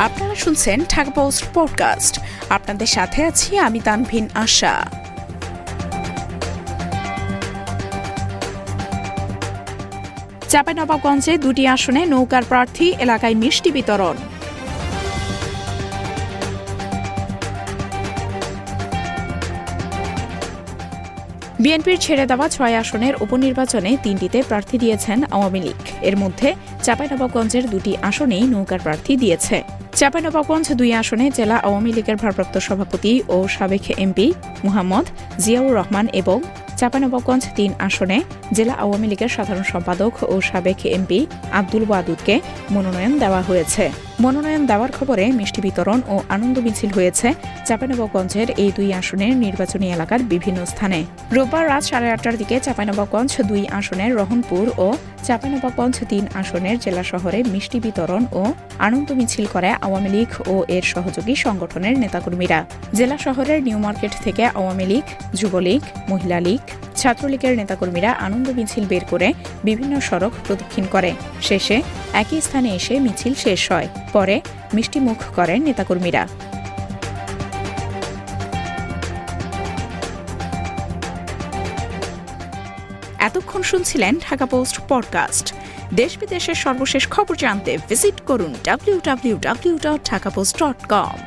আপনারা শুনছেন Dhaka post podcast. আপনাদের সাথে আছি আমি তানভিন আশা। চাঁপাইনবাবগঞ্জে দুটি আসনে নৌকার প্রার্থী, এলাকায় মিষ্টি বিতরণ। বিএনপির ছেড়ে দেওয়া ছয় আসনের উপনির্বাচনে তিনটিতে প্রার্থী দিয়েছেন আওয়ামী লীগ। এর মধ্যে চাঁপাইনবাবগঞ্জের দুটি আসনেই নৌকার প্রার্থী দিয়েছে। চাঁপাইনবাবগঞ্জ দুই আসনে জেলা আওয়ামী লীগের ভারপ্রাপ্ত সভাপতি ও সাবেক এমপি মুহাম্মদ জিয়াউর রহমান এবং চাঁপাইনবাবগঞ্জ তিন আসনে জেলা আওয়ামী লীগের সাধারণ সম্পাদক ও সাবেক এমপি আব্দুল ওয়াদুদকে মনোনয়ন দেওয়া হয়েছে। মনোনয়ন দেওয়ার খবরে মিষ্টি বিতরণ ও আনন্দ মিছিল হয়েছে চাঁপাইনবাবগঞ্জের এই দুই আসনের নির্বাচনী এলাকার বিভিন্ন স্থানে। রোববার রাত সাড়ে আটটার দিকে চাঁপাইনবাবগঞ্জ দুই আসনের রহনপুর ও চাঁপাইনবাবগঞ্জ তিন আসনের জেলা শহরে মিষ্টি বিতরণ ও আনন্দ মিছিল করে আওয়ামী লীগ ও এর সহযোগী সংগঠনের নেতাকর্মীরা। জেলা শহরের নিউ মার্কেট থেকে আওয়ামী লীগ, যুবলীগ, মহিলা লীগ ছাত্রলীগের নেতাকর্মীরা আনন্দ মিছিল বের করে বিভিন্ন সড়ক প্রদক্ষিণ করে। শেষে একই স্থানে এসে মিছিল শেষ হয়। পরে মিষ্টিমুখ করেন নেতাকর্মীরা। এতক্ষণ শুনছিলেন ঢাকা পোস্ট পডকাস্ট। দেশ বিদেশের সর্বশেষ খবর জানতে ভিজিট করুন W W W dot Dhaka post dot com